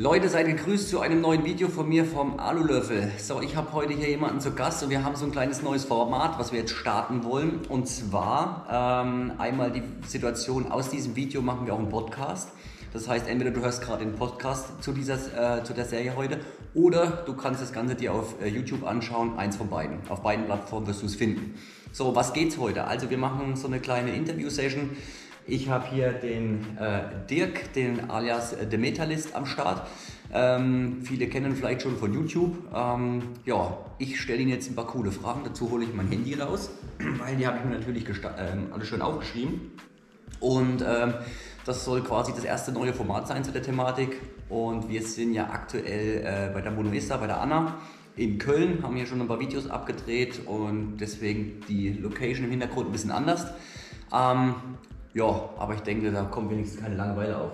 Leute, seid gegrüßt zu einem neuen Video von mir vom Alulöffel. So, ich habe heute hier jemanden zu Gast und wir haben so ein kleines neues Format, was wir jetzt starten wollen. Und zwar ähm, einmal die Situation aus diesem Video machen wir auch einen Podcast. Das heißt, entweder du hörst gerade den Podcast zu, dieser, äh, zu der Serie heute oder du kannst das Ganze dir auf äh, YouTube anschauen, eins von beiden. Auf beiden Plattformen wirst du es finden. So, was geht's heute? Also wir machen so eine kleine Interview-Session ich habe hier den äh, Dirk, den alias The Metalist am Start. Ähm, viele kennen vielleicht schon von YouTube. Ähm, ja, ich stelle Ihnen jetzt ein paar coole Fragen. Dazu hole ich mein Handy raus, weil die habe ich mir natürlich ähm, alle schön aufgeschrieben. Und ähm, das soll quasi das erste neue Format sein zu der Thematik. Und wir sind ja aktuell äh, bei der Monoista, bei der Anna in Köln, haben hier schon ein paar Videos abgedreht und deswegen die Location im Hintergrund ein bisschen anders. Ähm, ja, aber ich denke, da kommt wenigstens keine Langeweile auf.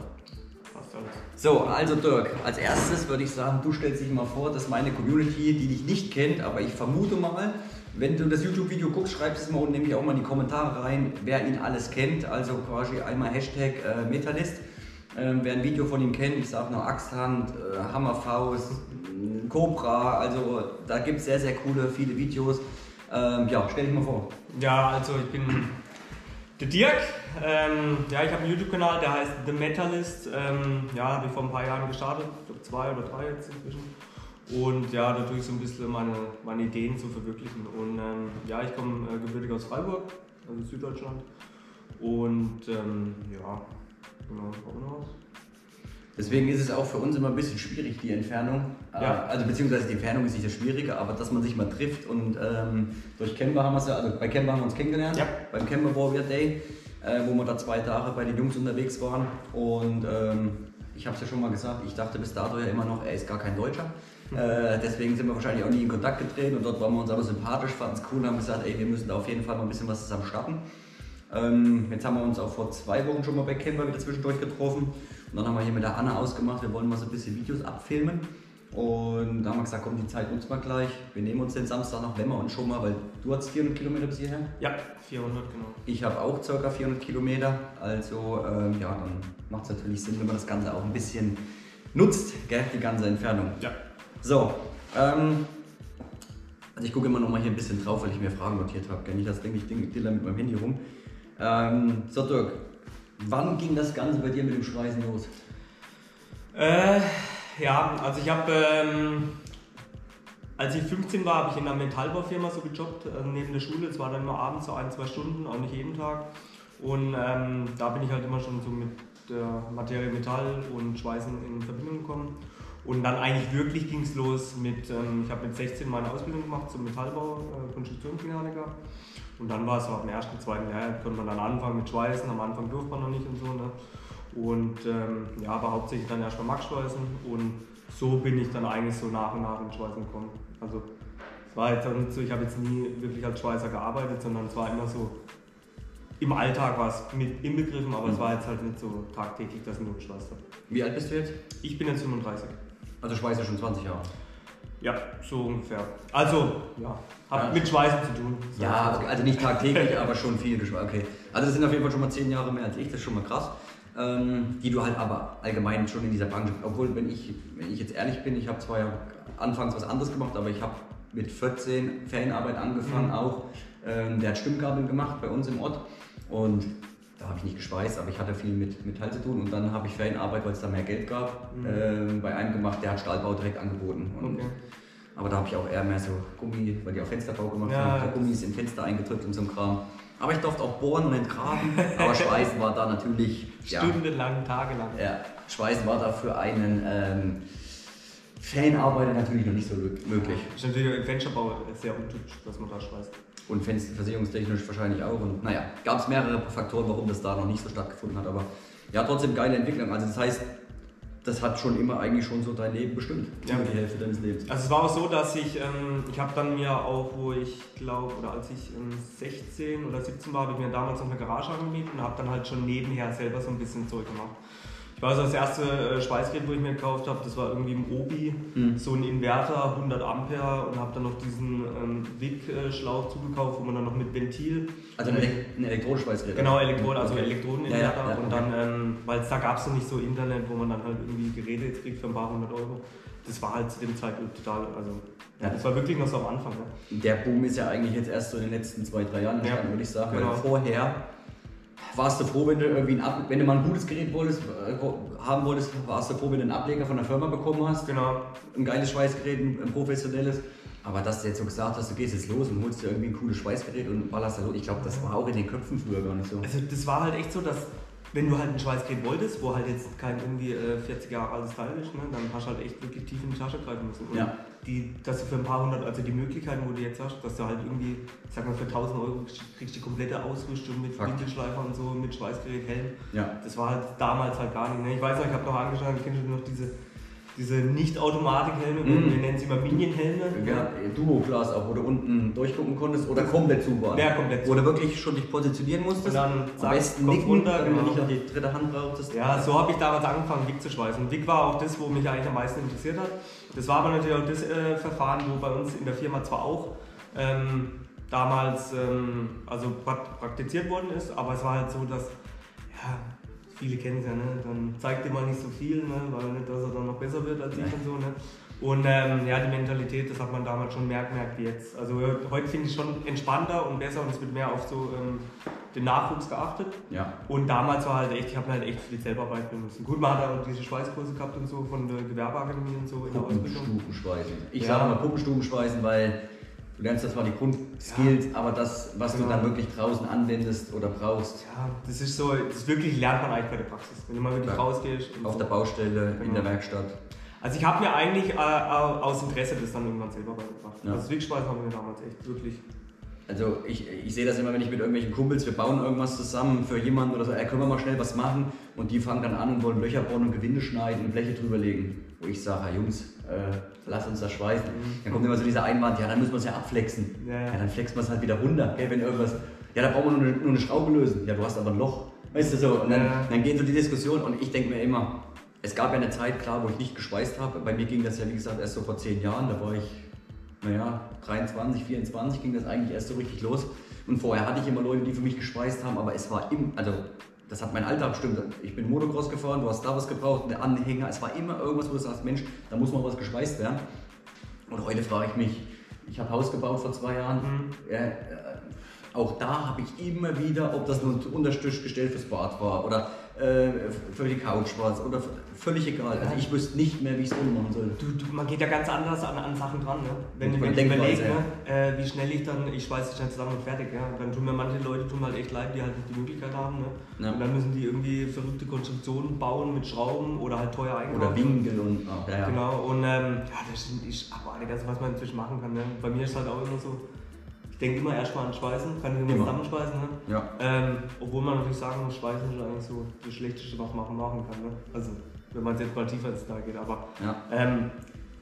So, also Dirk, als erstes würde ich sagen, du stellst dich mal vor, dass meine Community, die dich nicht kennt, aber ich vermute mal, wenn du das YouTube-Video guckst, schreibst es mal unten nämlich auch mal in die Kommentare rein, wer ihn alles kennt. Also quasi einmal Hashtag äh, Metalist. Ähm, wer ein Video von ihm kennt, ich sage noch Axthand, äh, Hammerfaust, Cobra, also da gibt es sehr, sehr coole, viele Videos. Ähm, ja, stell dich mal vor. Ja, also ich bin der Dirk, ähm, ja, ich habe einen YouTube-Kanal, der heißt The Metalist. Ähm, ja, habe ich vor ein paar Jahren gestartet, ich glaube zwei oder drei jetzt inzwischen. Und ja, dadurch so ein bisschen meine, meine Ideen zu verwirklichen. Und ähm, ja, ich komme äh, gebürtig aus Freiburg, also Süddeutschland. Und ähm, ja, genau, Frauenhaus. Deswegen ist es auch für uns immer ein bisschen schwierig, die Entfernung. Äh, ja. Also beziehungsweise die Entfernung ist nicht das Schwierige, aber dass man sich mal trifft und ähm, durch Kemba haben wir es ja, also bei Kemba haben wir uns kennengelernt, ja. beim Kemba Warrior Day, äh, wo wir da zwei Tage bei den Jungs unterwegs waren. Und ähm, ich habe es ja schon mal gesagt, ich dachte bis dato ja immer noch, er ist gar kein Deutscher. Mhm. Äh, deswegen sind wir wahrscheinlich auch nie in Kontakt getreten und dort waren wir uns aber sympathisch, fanden es cool und haben gesagt, ey, wir müssen da auf jeden Fall mal ein bisschen was zusammen starten. Ähm, jetzt haben wir uns auch vor zwei Wochen schon mal bei Camper wieder zwischendurch getroffen. Und dann haben wir hier mit der Anna ausgemacht, wir wollen mal so ein bisschen Videos abfilmen. Und da haben wir gesagt, komm, die Zeit nutzt wir gleich. Wir nehmen uns den Samstag noch, wenn wir uns schon mal, weil du hast 400 Kilometer bis hierher? Ja, 400 genau. Ich habe auch ca. 400 Kilometer. Also ähm, ja, dann macht es natürlich Sinn, wenn man das Ganze auch ein bisschen nutzt, gell, die ganze Entfernung. Ja. So, ähm, also ich gucke immer noch mal hier ein bisschen drauf, weil ich mir Fragen notiert habe. Nicht, das denke ich diller mit meinem Handy rum. Ähm, so Dirk, wann ging das Ganze bei dir mit dem Schweißen los? Äh, ja, also ich habe, ähm, als ich 15 war, habe ich in einer Metallbaufirma so gejobbt, äh, neben der Schule. Es war dann immer abends so ein, zwei Stunden, auch nicht jeden Tag. Und ähm, da bin ich halt immer schon so mit der Materie Metall und Schweißen in Verbindung gekommen. Und dann eigentlich wirklich ging es los mit, ähm, ich habe mit 16 meine Ausbildung gemacht zum Metallbau, äh, Konstruktionsmechaniker. Und dann war es so ab dem ersten, zweiten Jahr, konnte man dann anfangen mit Schweißen. Am Anfang durfte man noch nicht und so. Ne? Und ähm, ja, aber hauptsächlich dann erstmal Max-Schweißen. Und so bin ich dann eigentlich so nach und nach in Schweißen gekommen. Also es war jetzt nicht so, ich habe jetzt nie wirklich als Schweißer gearbeitet, sondern es war immer so, im Alltag war es mit inbegriffen, aber mhm. es war jetzt halt nicht so tagtäglich, dass ich nur geschweißt habe. Wie alt bist du jetzt? Ich bin jetzt 35. Also Schweißer schon 20 Jahre? Ja, so ungefähr. Also, ja, hat ja. mit Schweißen zu tun. Ja, also nicht tagtäglich, aber schon viel Geschweiß. Okay. Also das sind auf jeden Fall schon mal 10 Jahre mehr als ich, das ist schon mal krass ähm, die du halt aber allgemein schon in dieser Branche, obwohl wenn ich, wenn ich jetzt ehrlich bin, ich habe zwar ja anfangs was anderes gemacht, aber ich habe mit 14 Ferienarbeit angefangen mhm. auch. Ähm, der hat Stimmgabeln gemacht bei uns im Ort und da habe ich nicht geschweißt, aber ich hatte viel mit Metall zu tun und dann habe ich Ferienarbeit, weil es da mehr Geld gab, mhm. ähm, bei einem gemacht, der hat Stahlbau direkt angeboten. Und, okay. Aber da habe ich auch eher mehr so Gummi, weil die auch Fensterbau gemacht ja, haben, Gummis im Fenster eingedrückt und so ein Kram. Aber ich durfte auch bohren und entgraben. Aber Schweißen war da natürlich. Stundenlang, ja, tagelang. Ja, Schweißen war da für einen ähm, Fanarbeiter natürlich noch nicht so möglich. Das ist natürlich im Fensterbau sehr untypisch, dass man da schweißt. Und versicherungstechnisch wahrscheinlich auch. Und naja, gab es mehrere Faktoren, warum das da noch nicht so stattgefunden hat. Aber ja, trotzdem geile Entwicklung. Also das heißt, das hat schon immer eigentlich schon so dein Leben bestimmt, ja. die Hälfte deines Lebens. Also es war auch so, dass ich, ähm, ich habe dann mir auch, wo ich glaube, oder als ich ähm, 16 oder 17 war, habe ich mir damals noch eine Garage angemietet und habe dann halt schon nebenher selber so ein bisschen Zeug gemacht. Ich weiß, das erste äh, Schweißgerät, wo ich mir gekauft habe, das war irgendwie im Obi, Mhm. so ein Inverter, 100 Ampere und habe dann noch diesen ähm, Wick-Schlauch zugekauft, wo man dann noch mit Ventil, Also ein, ein Elektrodenschweißgerät. genau Elektroden, also Okay. Elektrodeninverter Ja, ja, ja, und okay. dann, ähm, weil da gab es noch nicht so Internet, wo man dann halt irgendwie Geräte jetzt kriegt für ein paar hundert Euro. Das war halt zu dem Zeitpunkt total, also Ja. das war wirklich noch so am Anfang. Ne? Der Boom ist ja eigentlich jetzt erst so in den letzten zwei, drei Jahren Ja, entstanden, würde ich sagen. genau. Weil vorher warst du froh, wenn du irgendwie ein Ab wenn du mal ein gutes Gerät wolltest, äh, haben wolltest, warst du froh, wenn du einen Ableger von der Firma bekommen hast. Genau. Ein geiles Schweißgerät, ein, ein professionelles. Aber dass du jetzt so gesagt hast, du gehst jetzt los und holst dir irgendwie ein cooles Schweißgerät und ballerst da los, ich glaube, das war auch in den Köpfen früher gar nicht so. Also das war halt echt so, dass wenn du halt ein Schweißgerät wolltest, wo halt jetzt kein irgendwie äh, 40 Jahre altes Teil ist, ne, dann hast du halt echt wirklich tief in die Tasche greifen müssen. Und Ja. Die, dass du für ein paar hundert, also die Möglichkeiten, wo du jetzt hast, dass du halt irgendwie, ich sag mal, für 1000 Euro kriegst, du die komplette Ausrüstung mit Fakt. Winkelschleifer und so, mit Schweißgerät, Helm. Ja. Das war halt damals halt gar nicht. Ne? Ich weiß noch, ich habe noch angeschaut, kennst du noch diese, diese Nicht-Automatik-Helme, Mhm. wir nennen sie immer Minion-Helme. Ja, Duo-Glas auch, wo du unten durchgucken konntest oder komplett zu war. Ja, komplett Wo du wirklich schon dich positionieren musstest. Und dann am besten nicken, runter, damit du genau. nicht noch die dritte Hand brauchtest. Ja, so habe ich damals angefangen, Wick zu schweißen. Wick war auch das, wo mich eigentlich am meisten interessiert hat. Das war aber natürlich auch das äh, Verfahren, wo bei uns in der Firma zwar auch ähm, damals ähm, also prak- praktiziert worden ist, aber es war halt so, dass, ja, viele kennen es ja, ne? dann zeigt dir mal nicht so viel, ne? weil nicht, dass er dann noch besser wird als ich und so. Ne? Und ähm, ja, die Mentalität, das hat man damals schon mehr gemerkt wie jetzt. Also heute finde ich es schon entspannter und besser und es wird mehr auf so ähm, den Nachwuchs geachtet. Ja. Und damals war halt echt, ich habe halt echt viel beibringen müssen. Gut, man hat auch diese Schweißkurse gehabt und so von der Gewerbeakademie und so in der Ausbildung. Puppenstubenschweißen. Ich Ja. sage mal Puppenstubenschweißen, weil du lernst das zwar die Grundskills, aber das, was Genau. du dann wirklich draußen anwendest oder brauchst, Ja, das ist so, das wirklich lernt man eigentlich bei der Praxis. Wenn du mal wirklich Ja. rausgehst. auf so. der Baustelle, in Genau. der Werkstatt. Also ich habe mir eigentlich äh, aus Interesse das dann irgendwann selber beigebracht. Ja. Also das Wegschweißen haben wir damals echt wirklich. Also ich, ich sehe das immer, wenn ich mit irgendwelchen Kumpels, wir bauen irgendwas zusammen für jemanden oder so, ey, können wir mal schnell was machen und die fangen dann an und wollen Löcher bohren und Gewinde schneiden und Bleche drüberlegen. Wo ich sage, Jungs, äh, lass uns das schweißen. Dann kommt immer so dieser Einwand, ja, dann müssen wir es ja abflexen. Ja, ja. Ja, dann flexen wir es halt wieder runter, gell, wenn irgendwas, ja, da brauchen wir nur eine, nur eine Schraube lösen. Ja, du hast aber ein Loch. Weißt du so, und dann, Ja. dann gehen so die Diskussionen und ich denke mir immer, es gab ja eine Zeit, klar, wo ich nicht geschweißt habe. Bei mir ging das ja, wie gesagt, erst so vor zehn Jahren. Da war ich, naja, 23, 24 ging das eigentlich erst so richtig los. Und vorher hatte ich immer Leute, die für mich geschweißt haben, aber es war im, also das hat mein Alltag bestimmt. Ich bin Motocross gefahren, du hast da was gebraucht, eine Anhänger. Es war immer irgendwas, wo du sagst, Mensch, da muss mal was geschweißt werden. Und heute frage ich mich, ich habe Haus gebaut vor zwei Jahren. Mhm. Ja, äh, auch da habe ich immer wieder, ob das nur ein Unterstützgestell fürs Bad war oder äh, war es oder völlig egal. Also ich wüsste nicht mehr, wie ich es ohne machen soll. Du, du, man geht ja ganz anders an, an Sachen dran. Ne? Wenn, wenn ich überlege, ne? äh, wie schnell ich dann, ich schweiße schnell zusammen und fertig. Ja? Dann tun mir manche Leute tun halt echt leid, die halt nicht die Möglichkeit haben. Ne? Ja. Und dann müssen die irgendwie verrückte Konstruktionen bauen mit Schrauben oder halt teuer einkaufen. Oder Winkel und ah, ja, ja. Genau, und ähm, ja, das ist abartig, also was man inzwischen machen kann. Ne? Bei mir ist es halt auch immer so, ich denke immer erstmal an Schweißen, kann ich immer Immer. zusammenschweißen. Ne? Ja. Ähm, obwohl man natürlich sagen muss, Schweißen ist eigentlich so das Schlechteste, was man machen kann. Ne? Also, wenn man jetzt mal tiefer ins Detail geht. Aber Ja. ähm,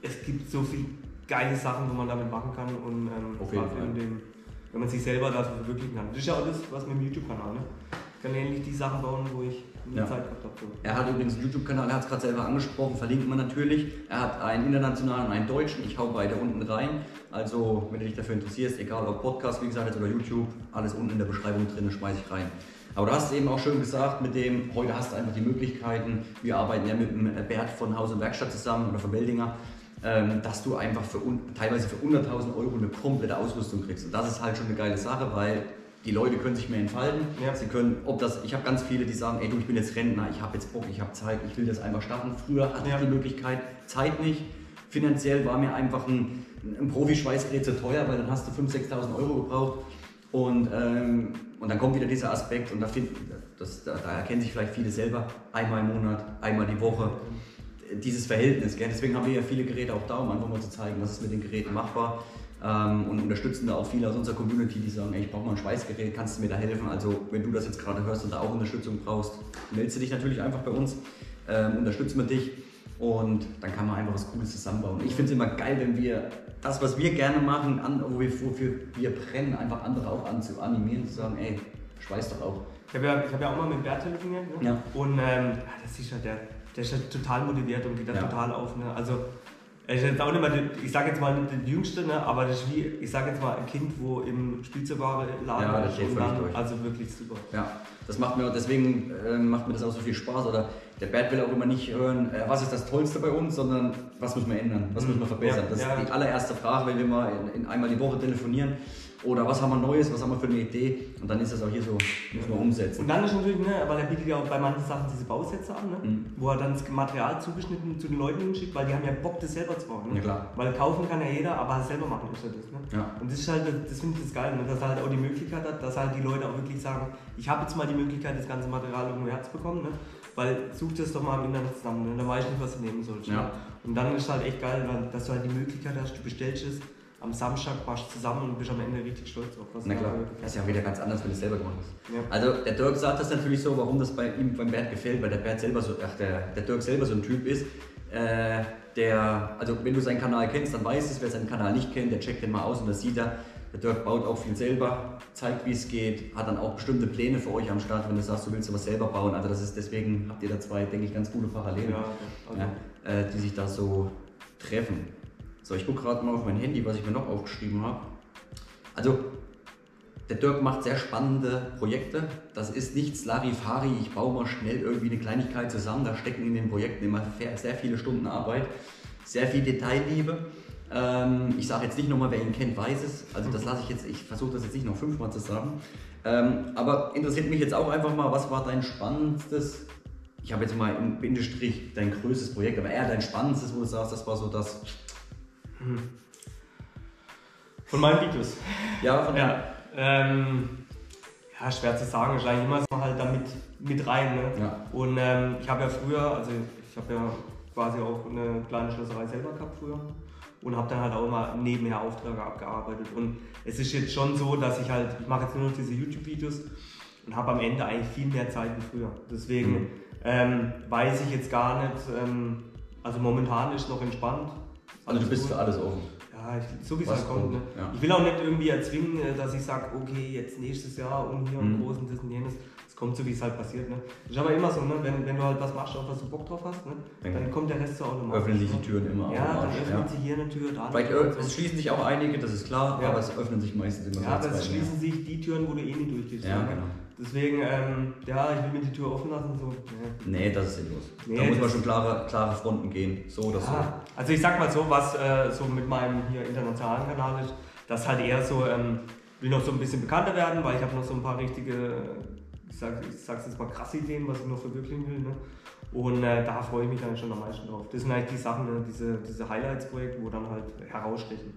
es gibt so viele geile Sachen, wo man damit machen kann. Und ähm, in dem, wenn man sich selber dafür verwirklichen kann. Das ist ja auch das, was mit dem YouTube-Kanal. Ne? Ich kann ähnlich die Sachen bauen, wo ich nie Ja. Zeit gehabt. So. Er hat übrigens einen YouTube-Kanal, er hat es gerade selber angesprochen, verlinkt man natürlich. Er hat einen internationalen und einen deutschen. Ich hau beide unten rein. Also, wenn du dich dafür interessierst, egal ob Podcast, wie gesagt, oder YouTube, alles unten in der Beschreibung drin, schmeiß ich rein. Aber du hast es eben auch schön gesagt, mit dem, heute hast du einfach die Möglichkeiten, wir arbeiten ja mit dem Bert von Haus und Werkstatt zusammen oder von Beldinger, ähm, dass du einfach für teilweise für 100.000 Euro eine komplette Ausrüstung kriegst. Und das ist halt schon eine geile Sache, weil die Leute können sich mehr entfalten. Ja. Sie können, ob das, ich habe ganz viele, die sagen, ey du, ich bin jetzt Rentner, ich habe jetzt Bock, ich habe Zeit, ich will das einfach starten. Früher hatte Ja. ich die Möglichkeit, Zeit nicht. Finanziell war mir einfach ein, ein Profi-Schweißgerät zu teuer, weil dann hast du 5.000, 6.000 Euro gebraucht. Und, ähm, und dann kommt wieder dieser Aspekt und da, find, das, da, da erkennen sich vielleicht viele selber, einmal im Monat, einmal die Woche, dieses Verhältnis. Gell? Deswegen haben wir ja viele Geräte auch da, um einfach mal zu zeigen, was ist mit den Geräten machbar. Ähm, und unterstützen da auch viele aus unserer Community, die sagen, ey, ich brauche mal ein Schweißgerät, kannst du mir da helfen? Also wenn du das jetzt gerade hörst und da auch Unterstützung brauchst, meldest du dich natürlich einfach bei uns, ähm, unterstützen wir dich und dann kann man einfach was Cooles zusammenbauen. Ich finde es immer geil, wenn wir das, was wir gerne machen, an, wo wir, wofür wir brennen, einfach andere auch an, zu animieren, zu sagen, ey, schweißt doch auch. Ich habe ja, hab ja auch mal mit Bert telefoniert. Ne? Ja. Und ähm, das ist ja der, der ist ja total motiviert und geht da Ja. total auf. Ne? Also, der, ich sage jetzt mal nicht der Jüngste, ne? aber das ist wie, ich sage jetzt mal, ein Kind, wo im Spielzeugwarenladen Ja, das und völlig durch. also wirklich super. Ja, das macht mir, deswegen äh, macht mir das auch so viel Spaß. Oder der Bert will auch immer nicht hören, äh, was ist das Tollste bei uns, sondern was müssen wir ändern, was müssen wir verbessern. Ja, das ja. ist die allererste Frage, wenn wir mal in, in einmal die Woche telefonieren. Oder was haben wir Neues, was haben wir für eine Idee? Und dann ist das auch hier so, müssen wir umsetzen. Und dann ist natürlich, ne, weil er bietet ja auch bei manchen Sachen diese Bausätze an, ne? Mhm. wo er dann das Material zugeschnitten zu den Leuten hinschickt, weil die haben ja Bock, das selber zu bauen. Ne? Ja, klar. Weil kaufen kann ja jeder, aber selber machen ist ja das. Ne? Ja. Und das ist halt, das finde ich das geil, ne? dass er halt auch die Möglichkeit hat, dass halt die Leute auch wirklich sagen, ich habe jetzt mal die Möglichkeit, das ganze Material irgendwo herzubekommen, ne? weil such das doch mal im Internet zusammen, ne? dann weiß ich nicht, was du nehmen sollst. Ja. Ne? Und dann ist halt echt geil, weil- dass du halt die Möglichkeit hast, du bestellst es, am Samstag machst du zusammen und bist am Ende richtig stolz drauf. was Na du klar, das ist ja wieder ganz anders, wenn du es selber gemacht hast. Ja. Also der Dirk sagt das natürlich so, warum das bei ihm beim Bert gefällt, weil der Bert selber so, ach der, der Dirk selber so ein Typ ist, äh, der, also wenn du seinen Kanal kennst, dann weißt es, wer seinen Kanal nicht kennt, der checkt den mal aus und das sieht er. Der Dirk baut auch viel selber, zeigt wie es geht, hat dann auch bestimmte Pläne für euch am Start, wenn du sagst, du willst was selber bauen. Also das ist deswegen habt ihr da zwei, denke ich, ganz gute Parallelen, Ja, also, ja, äh, die sich da so treffen. So, ich gucke gerade mal auf mein Handy, was ich mir noch aufgeschrieben habe. Also, der Dirk macht sehr spannende Projekte. Das ist nichts Larifari, ich baue mal schnell irgendwie eine Kleinigkeit zusammen. Da stecken in den Projekten immer sehr viele Stunden Arbeit, sehr viel Detailliebe. Ähm, ich sage jetzt nicht nochmal, wer ihn kennt, weiß es. Also das lasse ich jetzt, ich versuche das jetzt nicht noch fünfmal zu sagen. Ähm, aber interessiert mich jetzt auch einfach mal, was war dein spannendstes, ich habe jetzt mal im Bindestrich dein größtes Projekt, aber eher dein spannendstes, wo du sagst, das war so das, Von meinen Videos. ja, von Ja, ähm, ja, schwer zu sagen. Wahrscheinlich immer so halt damit mit rein. Ne? Ja. Und ähm, ich habe ja früher, also ich habe ja quasi auch eine kleine Schlosserei selber gehabt früher und habe dann halt auch immer nebenher Aufträge abgearbeitet. Und es ist jetzt schon so, dass ich halt, ich mache jetzt nur noch diese YouTube-Videos und habe am Ende eigentlich viel mehr Zeit wie früher. Deswegen Mhm. ähm, weiß ich jetzt gar nicht, ähm, also momentan ist noch entspannt. Also du bist für alles offen. Ja, ich, so wie es halt kommt. Ne? ja. Ich will auch nicht irgendwie erzwingen, äh, dass ich sage, okay, jetzt nächstes Jahr und hier und Mhm. groß und das und jenes. Es kommt so, wie es halt passiert. Ne? Ist aber immer so, ne? wenn, wenn du halt was machst, auf was du Bock drauf hast, ne? Dann dann kommt der Rest so automatisch. Öffnen sich ne? die Türen immer Ja, dann öffnet ja. sich hier eine Tür, da eine Vielleicht Tür. ö- und es schließen sich auch einige, das ist klar, Ja. aber es öffnen sich meistens immer Ja, so aber es schließen sich die Türen, wo du eh nie durchgehst. Ja, ne? genau. Deswegen, ähm, ja, ich will mir die Tür offen lassen. So. Ja. Nee, das ist sinnlos. Nee, da muss man schon klare, klare Fronten gehen, so oder so. Ja, also ich sag mal so, was äh, so mit meinem hier internationalen Kanal ist, das halt eher so, ähm, will noch so ein bisschen bekannter werden, weil ich habe noch so ein paar richtige, ich, sag, ich sag's jetzt mal krasse Ideen, was ich noch verwirklichen will. Ne? Und äh, da freue ich mich dann schon am meisten drauf. Das sind eigentlich die Sachen, ne? diese, diese Highlights-Projekte, wo dann halt herausstechen.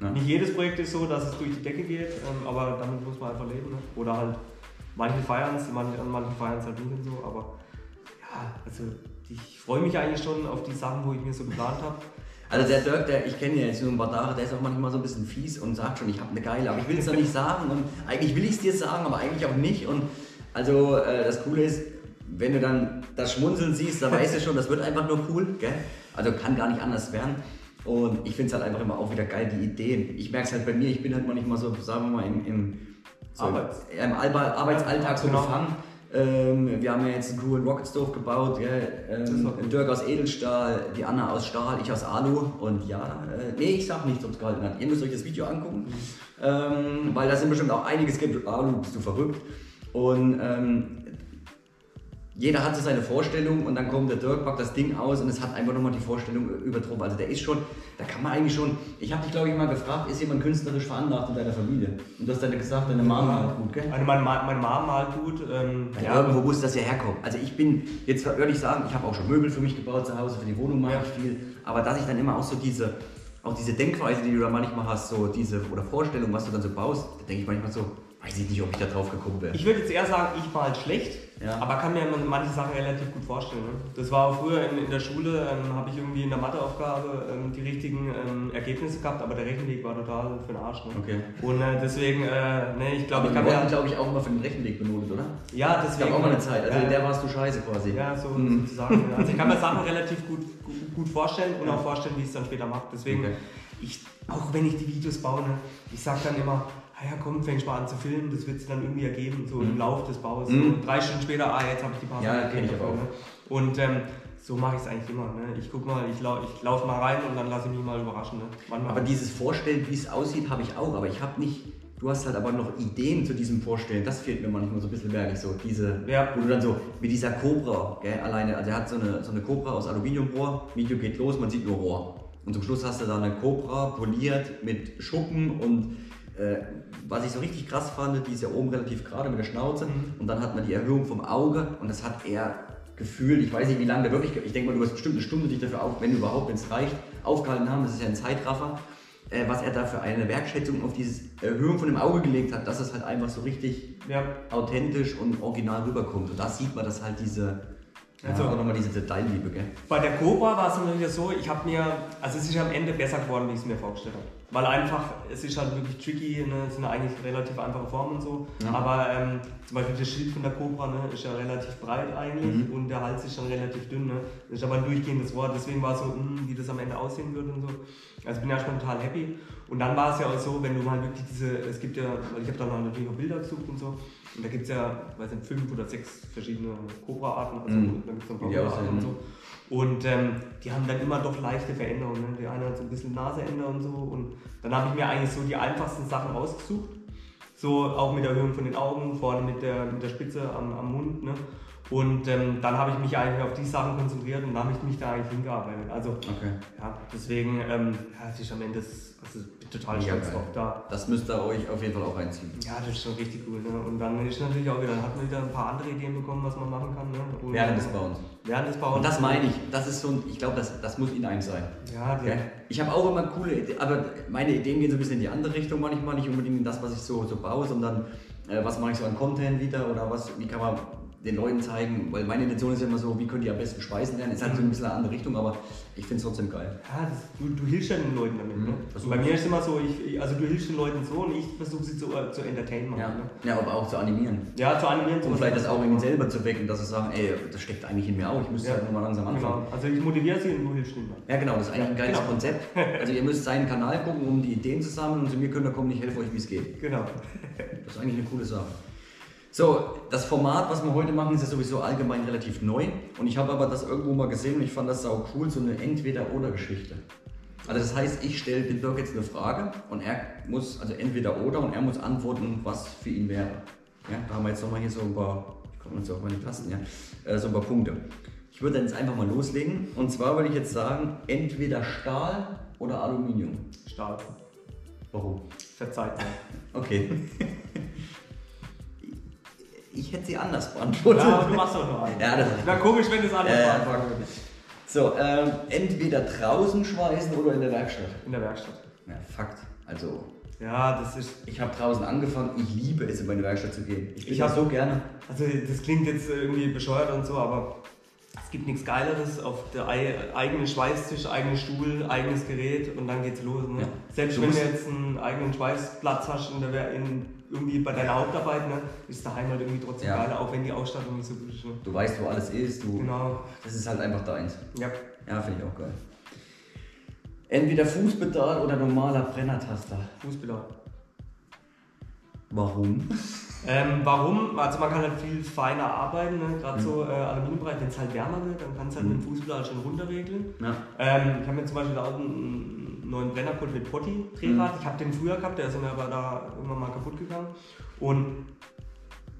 Ja. Nicht jedes Projekt ist so, dass es durch die Decke geht, ähm, aber damit muss man einfach leben. Ne? Oder halt, manche feiern es, manche, an manchen feiern es halt nicht und so, aber ja, also ich freue mich eigentlich schon auf die Sachen, wo ich mir so geplant habe. Also der Dirk, der, ich kenne ihn jetzt nur ein paar Tage, der ist auch manchmal so ein bisschen fies und sagt schon, ich habe eine geile, aber ich will es noch nicht sagen und eigentlich will ich es dir sagen, aber eigentlich auch nicht und also äh, das Coole ist, wenn du dann das Schmunzeln siehst, dann weißt du schon, das wird einfach nur cool, gell? Also kann gar nicht anders werden und ich finde es halt einfach immer auch wieder geil, die Ideen. Ich merke es halt bei mir, ich bin halt manchmal so, sagen wir mal, im, im, so, Arbeits- im Alba- Arbeitsalltag so Genau. gefangen. Ähm, wir haben ja jetzt einen coolen Rocket Stove gebaut, Ähm. Dirk aus Edelstahl, die Anna aus Stahl, ich aus Alu und ja, äh, nee, ich sag nicht, ob es gehalten hat. Ihr müsst euch das Video angucken, ähm, weil da sind bestimmt auch einiges gibt. Alu, bist du verrückt. Und ähm, jeder hat so seine Vorstellung und dann kommt der Dirk, packt das Ding aus und es hat einfach nochmal die Vorstellung übertroffen. Also der ist schon, da kann man eigentlich schon, ich habe dich glaube ich mal gefragt, ist jemand künstlerisch veranlagt in deiner Familie? Und du hast dann gesagt, deine Mama halt gut, gell? Also meine, meine Mama malt gut. Ähm, Ja, irgendwo muss das ja herkommen. Also ich bin, jetzt würde ich sagen, ich habe auch schon Möbel für mich gebaut zu Hause, für die Wohnung mache ich viel. Aber dass ich dann immer auch so diese, auch diese Denkweise, die du da manchmal hast, so diese, oder Vorstellung, was du dann so baust, da denke ich manchmal so, weiß ich nicht, ob ich da drauf gekommen wäre. Ich würde jetzt eher sagen, ich mal schlecht, Ja. aber kann mir manche Sachen relativ gut vorstellen. Ne? Das war auch früher in, in der Schule, ähm, habe ich irgendwie in der Matheaufgabe ähm, die richtigen ähm, Ergebnisse gehabt, aber der Rechenweg war total für den Arsch. Ne? Okay. Und äh, deswegen, äh, ne, ich glaube, ich wir kann mir. glaube ich, auch immer für den Rechenweg benotet, oder? Ja, Es deswegen. gab auch mal eine Zeit, also ja, in der warst du scheiße quasi. Ja, so Mhm. sozusagen. Also ich kann mir Sachen relativ gut, gut, gut vorstellen und auch vorstellen, wie ich es dann später mache. Deswegen, Okay. ich, auch wenn ich die Videos baue, ne, ich sage dann immer, ah ja komm, fängst mal an zu filmen, das wird sich dann irgendwie ergeben, so Mhm. im Lauf des Baus. Mhm. So drei Stunden später, ah, jetzt habe ich die Pause. Ja, kenn ich aber auch. Ne? Und ähm, so mache ich es eigentlich immer. Ne? Ich guck mal, ich, lau ich laufe mal rein und dann lasse ich mich mal überraschen. Ne? Manchmal. Aber dieses Vorstellen, wie es aussieht, habe ich auch, aber ich habe nicht. Du hast halt aber noch Ideen zu diesem Vorstellen. Das fehlt mir manchmal so ein bisschen merke ich so. Diese, Ja. wo du dann so mit dieser Cobra, gell, alleine, also er hat so eine, so eine Cobra aus Aluminiumrohr, Video geht los, man sieht nur Rohr. Und zum Schluss hast du da eine Cobra poliert mit Schuppen und äh, was ich so richtig krass fand, die ist ja oben relativ gerade mit der Schnauze Mhm. und dann hat man die Erhöhung vom Auge und das hat er gefühlt, ich weiß nicht wie lange der wirklich, ich denke mal, du hast bestimmt eine Stunde dich dafür auf, wenn überhaupt, wenn es reicht, aufgehalten haben, das ist ja ein Zeitraffer, äh, was er da für eine Wertschätzung auf diese Erhöhung von dem Auge gelegt hat, dass es halt einfach so richtig ja. authentisch und original rüberkommt. Und da sieht man, dass halt diese, Also- ja, nochmal diese Detailliebe, gell? Bei der Cobra war es natürlich so, ich habe mir, also es ist am Ende besser geworden, wie ich es mir vorgestellt habe. Weil einfach, es ist halt wirklich tricky, ne? es sind eigentlich relativ einfache Formen und so. Ja. Aber ähm, zum Beispiel das Schild von der Cobra ne, ist ja relativ breit eigentlich Mhm. und der Hals ist schon relativ dünn. Ne? Das ist aber ein durchgehendes Wort, deswegen war es so, hm, wie das am Ende aussehen würde und so. Also ich bin erstmal total happy. Und dann war es ja auch so, wenn du mal wirklich diese, es gibt ja, weil ich habe dann natürlich auch Bilder gesucht und so. Und da gibt es ja, weiß nicht, fünf oder sechs verschiedene Cobra-Arten. Also Mhm. da gibt es noch die Cobra-Arten aussehen, und ne? so. Und ähm, die haben dann immer doch leichte Veränderungen. Ne? Der eine hat so ein bisschen Naseende und so. Und dann habe ich mir eigentlich so die einfachsten Sachen rausgesucht. So auch mit der Erhöhung von den Augen, vorne mit der, mit der Spitze am, am Mund. Ne? Und ähm, dann habe ich mich eigentlich auf die Sachen konzentriert und dann habe ich mich da eigentlich hingearbeitet. Also Okay. ja, deswegen, ähm, ja, es ist am Ende, das, also total stolz drauf da. Das müsst ihr euch auf jeden Fall auch reinziehen. Ja, das ist schon richtig cool. Ne? Und dann ist natürlich auch wieder, dann hat man wieder ein paar andere Ideen bekommen, was man machen kann. Ne? Und, Während des Bauens. Während des Bauens. Und das meine ich, das ist so ein, ich glaube, das, das muss in einem sein. Ja, der, Ich habe auch immer coole Ideen, aber meine Ideen gehen so ein bisschen in die andere Richtung manchmal, nicht unbedingt in das, was ich so, so baue, sondern äh, was mache ich so an Content wieder oder was, wie kann man den Leuten zeigen, weil meine Intention ist ja immer so, wie können die am besten speisen lernen, ist halt so ein bisschen eine andere Richtung, aber ich finde es trotzdem geil. ja das, du, du hilfst ja den Leuten damit. Mhm. Ne? Bei mir ist es immer so, ich, also du hilfst den Leuten so und ich versuche sie zu, äh, zu entertainen. Ja, Ne? ja aber auch zu animieren. ja zu animieren. Und vielleicht das auch irgendwie selber zu wecken, dass sie sagen, ey, das steckt eigentlich in mir auch, ich müsste Ja. halt nur mal langsam anfangen. Genau. Also ich motiviere sie und du hilfst ihnen. Ja, genau, das ist eigentlich ein geiles genau. Konzept. Also ihr müsst seinen Kanal gucken, um die Ideen zu sammeln und zu mir könnt ihr kommen, ich helfe euch, wie es geht. Genau. Das ist eigentlich eine coole Sache. So, das Format, was wir heute machen, ist ja sowieso allgemein relativ neu. Und ich habe aber das irgendwo mal gesehen und ich fand das sau cool, so eine Entweder-Oder-Geschichte. Also das heißt, ich stelle dem Dirk jetzt eine Frage und er muss, also entweder oder und er muss antworten, was für ihn wäre. Ja, da haben wir jetzt nochmal hier so ein paar, ich komme jetzt auf meine Tasten, ja, äh, so ein paar Punkte. Ich würde dann jetzt einfach mal loslegen. Und zwar würde ich jetzt sagen, entweder Stahl oder Aluminium. Stahl. Warum? Verzeiht mir. Okay. Ich hätte sie anders beantwortet. Ja, aber du machst doch nur einen. Ja, das Na komisch, wenn du es anders Äh, beantworten So, ähm, entweder draußen schweißen oder in der Werkstatt. In der Werkstatt. Ja, Fakt. Also, Ja, das ist. ich habe draußen angefangen. Ich liebe es, in meine Werkstatt zu gehen. Ich bin Ich da hab- so gerne. Also das klingt jetzt irgendwie bescheuert und so, aber es gibt nichts Geileres auf der ei- eigenen Schweißtisch, eigenen Stuhl, eigenes Gerät und dann geht's los. Ne? Ja. Selbst Du wenn du jetzt einen eigenen Schweißplatz hast in der, in, irgendwie bei deiner Hauptarbeit, ne, ist daheim halt irgendwie trotzdem Ja. geiler, auch wenn die Ausstattung nicht so gut ist. Ne? Du weißt, wo alles ist. Du, Genau. Das ist halt einfach deins. Ja. Ja, finde ich auch geil. Entweder Fußpedal oder normaler Brennertaster. Fußpedal. Warum? Ähm, warum? Also man kann halt viel feiner arbeiten, ne? gerade Mhm. so äh, Aluminiumbereich, wenn es halt wärmer wird, dann kannst du halt Mhm. mit dem Fußpedal schon runterregeln. Ja. Ähm, ich habe mir zum Beispiel da auch einen neuen Brennercode mit Potti-Drehrad. Mhm. Ich habe den früher gehabt, der ist mir aber da irgendwann mal kaputt gegangen. Und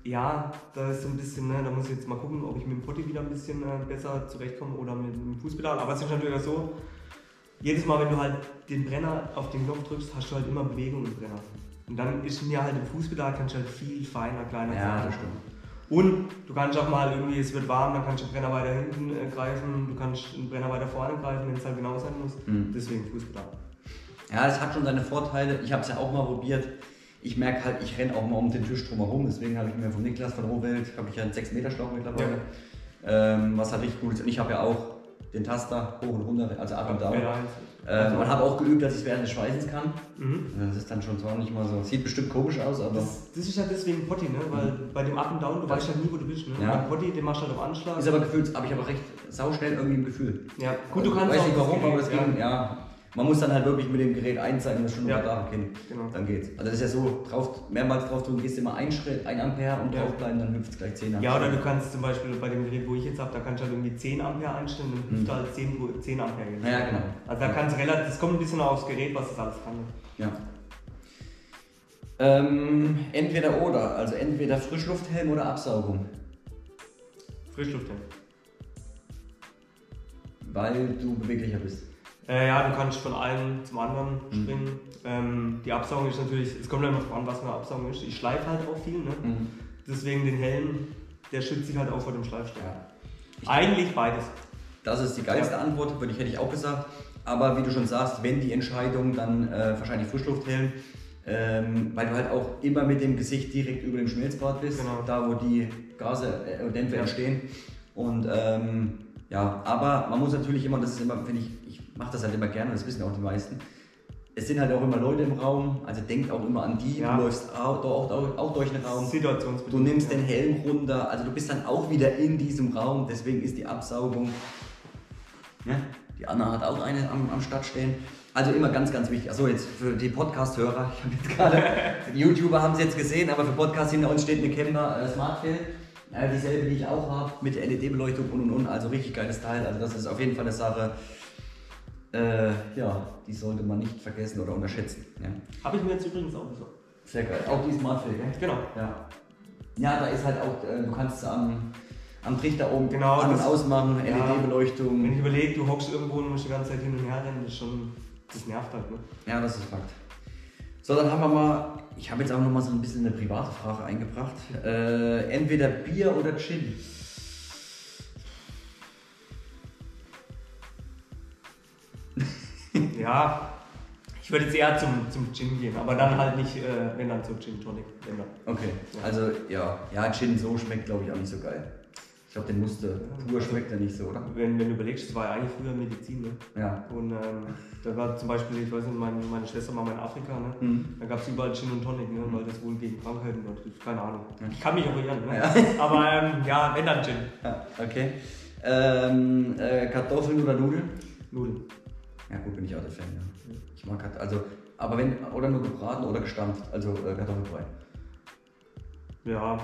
ja, da ist so ein bisschen, ne, da muss ich jetzt mal gucken, ob ich mit dem Potti wieder ein bisschen äh, besser zurechtkomme oder mit dem Fußpedal. Aber es ist natürlich auch so, jedes Mal, wenn du halt den Brenner auf den Knopf drückst, hast du halt immer Bewegung im Brenner. Und dann ist mir halt im Fußpedal kannst du halt viel feiner, kleiner Ja, das stimmt. Und du kannst auch mal irgendwie, es wird warm, dann kannst du den Brenner weiter hinten äh, greifen, du kannst den Brenner weiter vorne greifen, wenn es halt genau sein muss. Mhm. Deswegen Fußpedal. Ja, es hat schon seine Vorteile. Ich habe es ja auch mal probiert. Ich merke halt, ich renne auch mal um den Tisch drumherum. Deswegen habe ich mir von Niklas von Rohwelt, habe ich ja einen 6 Meter Schlauch mittlerweile. Ähm, was halt richtig gut ist. Und ich habe ja auch den Taster hoch und runter, also up und down. Ja, Ähm, und habe auch geübt, dass ich es während des Schweißens kann. mhm. Das ist dann schon zwar nicht mal so. Sieht bestimmt komisch aus, aber das, das ist ja deswegen Potti, ne? weil bei dem Up und Down, du weißt halt nie, wo du bist. Ne? Ja. Beim Potti, den machst du halt auf Anschlag. ist aber gefühlt, habe ich aber recht sauschnell irgendwie im Gefühl. ja, gut, du kannst Weiß auch nicht warum, aber das Gerät, ging, ja. Man muss dann halt wirklich mit dem Gerät einzeigen, das schon Ja. da okay, Genau. dann geht's. Also das ist ja so, drauf, mehrmals drauf drücken, gehst immer ein Schritt, ein Ampere und Ja. draufbleiben, dann hüpft es gleich 10 Ampere. Ja, oder du kannst zum Beispiel bei dem Gerät, wo ich jetzt habe, da kannst du halt irgendwie 10 Ampere einstellen und hüpft halt 10, Vo- 10 Ampere. gehen. Ja, genau. Also da kannst du relativ, das kommt ein bisschen aufs Gerät, was das alles kann. Ja. Ähm, entweder oder, also entweder Frischlufthelm oder Absaugung, Frischluft. weil du beweglicher bist. Äh, ja, du kannst von einem zum anderen Mhm. springen. Ähm, die Absaugung ist natürlich, es kommt ja immer drauf an, was eine Absaugung ist. Ich schleife halt auch viel, ne? Mhm. Deswegen den Helm, der schützt sich halt auch vor dem Schleifstoff. Ja. Eigentlich beides. Das ist die geilste Antwort, würde ich, hätte ich auch gesagt. Aber wie du schon sagst, wenn die Entscheidung, dann äh, wahrscheinlich Frischlufthelm, ähm, weil du halt auch immer mit dem Gesicht direkt über dem Schmelzbad bist, Genau. da wo die Gase, äh, Dämpfe Ja. entstehen. Und ähm, ja, aber man muss natürlich immer, das ist immer, finde ich mache das halt immer gerne, das wissen auch die meisten. Es sind halt auch immer Leute im Raum, also denk auch immer an die, Ja. du läufst auch, auch, auch, auch durch den Raum. Du nimmst ja. den Helm runter, also du bist dann auch wieder in diesem Raum, deswegen ist die Absaugung. Ja, die Anna hat auch eine am, am Start stehen. Also immer ganz, ganz wichtig. Achso, jetzt für die Podcast-Hörer, ich habe jetzt gerade, die YouTuber haben es jetzt gesehen, aber für Podcast hinter uns steht eine Kemper äh, Smartfill. Äh, dieselbe, die ich auch habe, mit LED-Beleuchtung und und und. Also richtig geiles Teil. Also das ist auf jeden Fall eine Sache, äh, ja, die sollte man nicht vergessen oder unterschätzen. Ja. Habe ich mir jetzt übrigens auch besorgt. Sehr geil. Auch die Smartfill, gell? Genau. Ja. Ja, da ist halt auch, äh, du kannst am, am Trichter oben Genau, an- und das- ausmachen, ja. LED-Beleuchtung. Wenn ich überlege, du hockst irgendwo und musst die ganze Zeit hin und her rennen, das ist schon, das nervt halt, ne? Ja, das ist Fakt. So, dann haben wir mal, ich habe jetzt auch noch mal so ein bisschen eine private Frage eingebracht. Äh, entweder Bier oder Gin. Ja, ich würde jetzt eher zum, zum Gin gehen, aber dann halt nicht, äh, wenn dann zum Gin Tonic. Wenn dann. Okay, Ja. also ja, ja, Gin so schmeckt glaube ich auch nicht so geil. Ich glaube, den musste, pur schmeckt er nicht so, oder? Wenn, wenn du überlegst, das war ja eigentlich früher Medizin, ne? Ja. Und ähm, da war zum Beispiel, ich weiß nicht, meine, meine Schwester war mal in Afrika, ne? Mhm. Da gab es überall Gin und Tonic, ne? weil das wohl gegen Krankheiten dort hilft. Keine Ahnung. Ja. Ich kann mich auch irren, ne? Aber ähm, ja, wenn dann Gin. ja okay. Ähm, äh, Kartoffeln oder Nudeln? Nudeln. Ja gut, bin ich auch der Fan, ja. Ich mag halt, also, aber wenn, oder nur gebraten oder gestampft, also äh, Kartoffelbrei. Ja.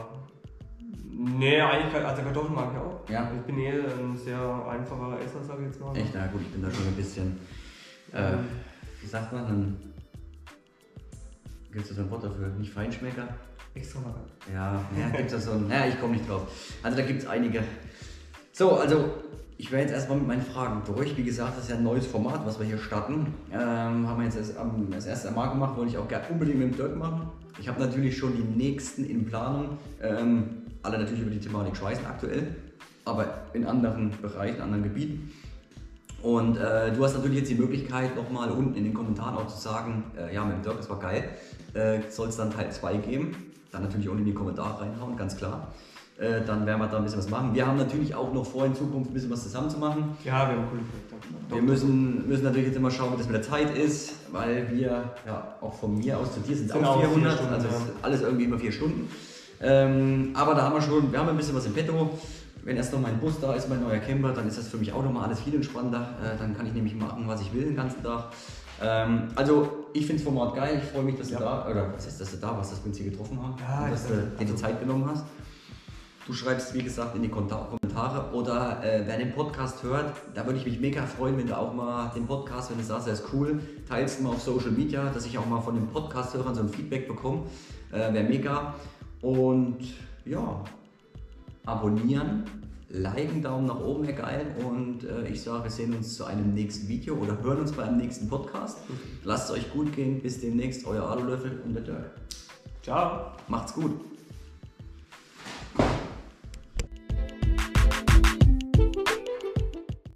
Nee, eigentlich, also Kartoffeln mag ich auch. Ja. Ich bin eher ein sehr einfacher Esser, sag ich jetzt mal. Echt, na gut, ich bin da schon ein bisschen, äh, wie sagt man, dann gibt es da so ein Wort dafür, nicht Feinschmecker? Extravagant. Ja, ja gibt es da so ein, ja, ich komme nicht drauf. Also da gibt es einige. So, also ich wäre jetzt erstmal mit meinen Fragen durch. Wie gesagt, das ist ja ein neues Format, was wir hier starten. Ähm, haben wir jetzt erst am- das erste Mal gemacht, wollte ich auch gerne unbedingt mit dem Dirk machen. Ich habe natürlich schon die nächsten in Planung. Ähm, alle natürlich über die Thematik Schweißen aktuell, aber in anderen Bereichen, anderen Gebieten. Und äh, du hast natürlich jetzt die Möglichkeit, nochmal unten in den Kommentaren auch zu sagen, äh, ja, mit dem Dirk, das war geil. Äh, Soll es dann Teil 2 geben? Dann natürlich unten in die Kommentare reinhauen, ganz klar. Äh, dann werden wir da ein bisschen was machen. Wir haben natürlich auch noch vor, in Zukunft ein bisschen was zusammen zu machen. Ja, wir haben coole Projekte. Wir müssen, müssen natürlich jetzt immer schauen, wie das mit der Zeit ist, weil wir, ja, auch von mir aus zu dir sind es auch auch vier 400, Stunden, also ist alles irgendwie immer vier Stunden. Ähm, aber da haben wir schon, wir haben ein bisschen was im Petto. Wenn erst noch mein Bus da ist, mein neuer Camper, dann ist das für mich auch nochmal alles viel entspannter. Äh, dann kann ich nämlich machen, was ich will den ganzen Tag. Ähm, also ich finde das Format geil, ich freue mich, dass Ja. du da, oder was heißt, dass du da warst, dass wir uns hier getroffen haben, Ja, und dass du dir die also- Zeit genommen hast. Du schreibst, wie gesagt, in die Kommentare oder äh, wer den Podcast hört, da würde ich mich mega freuen, wenn du auch mal den Podcast, wenn du sagst, der ist cool, teilst mal auf Social Media, dass ich auch mal von den Podcast-Hörern so ein Feedback bekomme. Äh, Wäre mega. Und ja, abonnieren, liken, Daumen nach oben, wäre geil. Und äh, ich sage, wir sehen uns zu einem nächsten Video oder hören uns bei einem nächsten Podcast. Lasst es euch gut gehen. Bis demnächst, euer Alulöffel und der Dirk. Ciao. Macht's gut.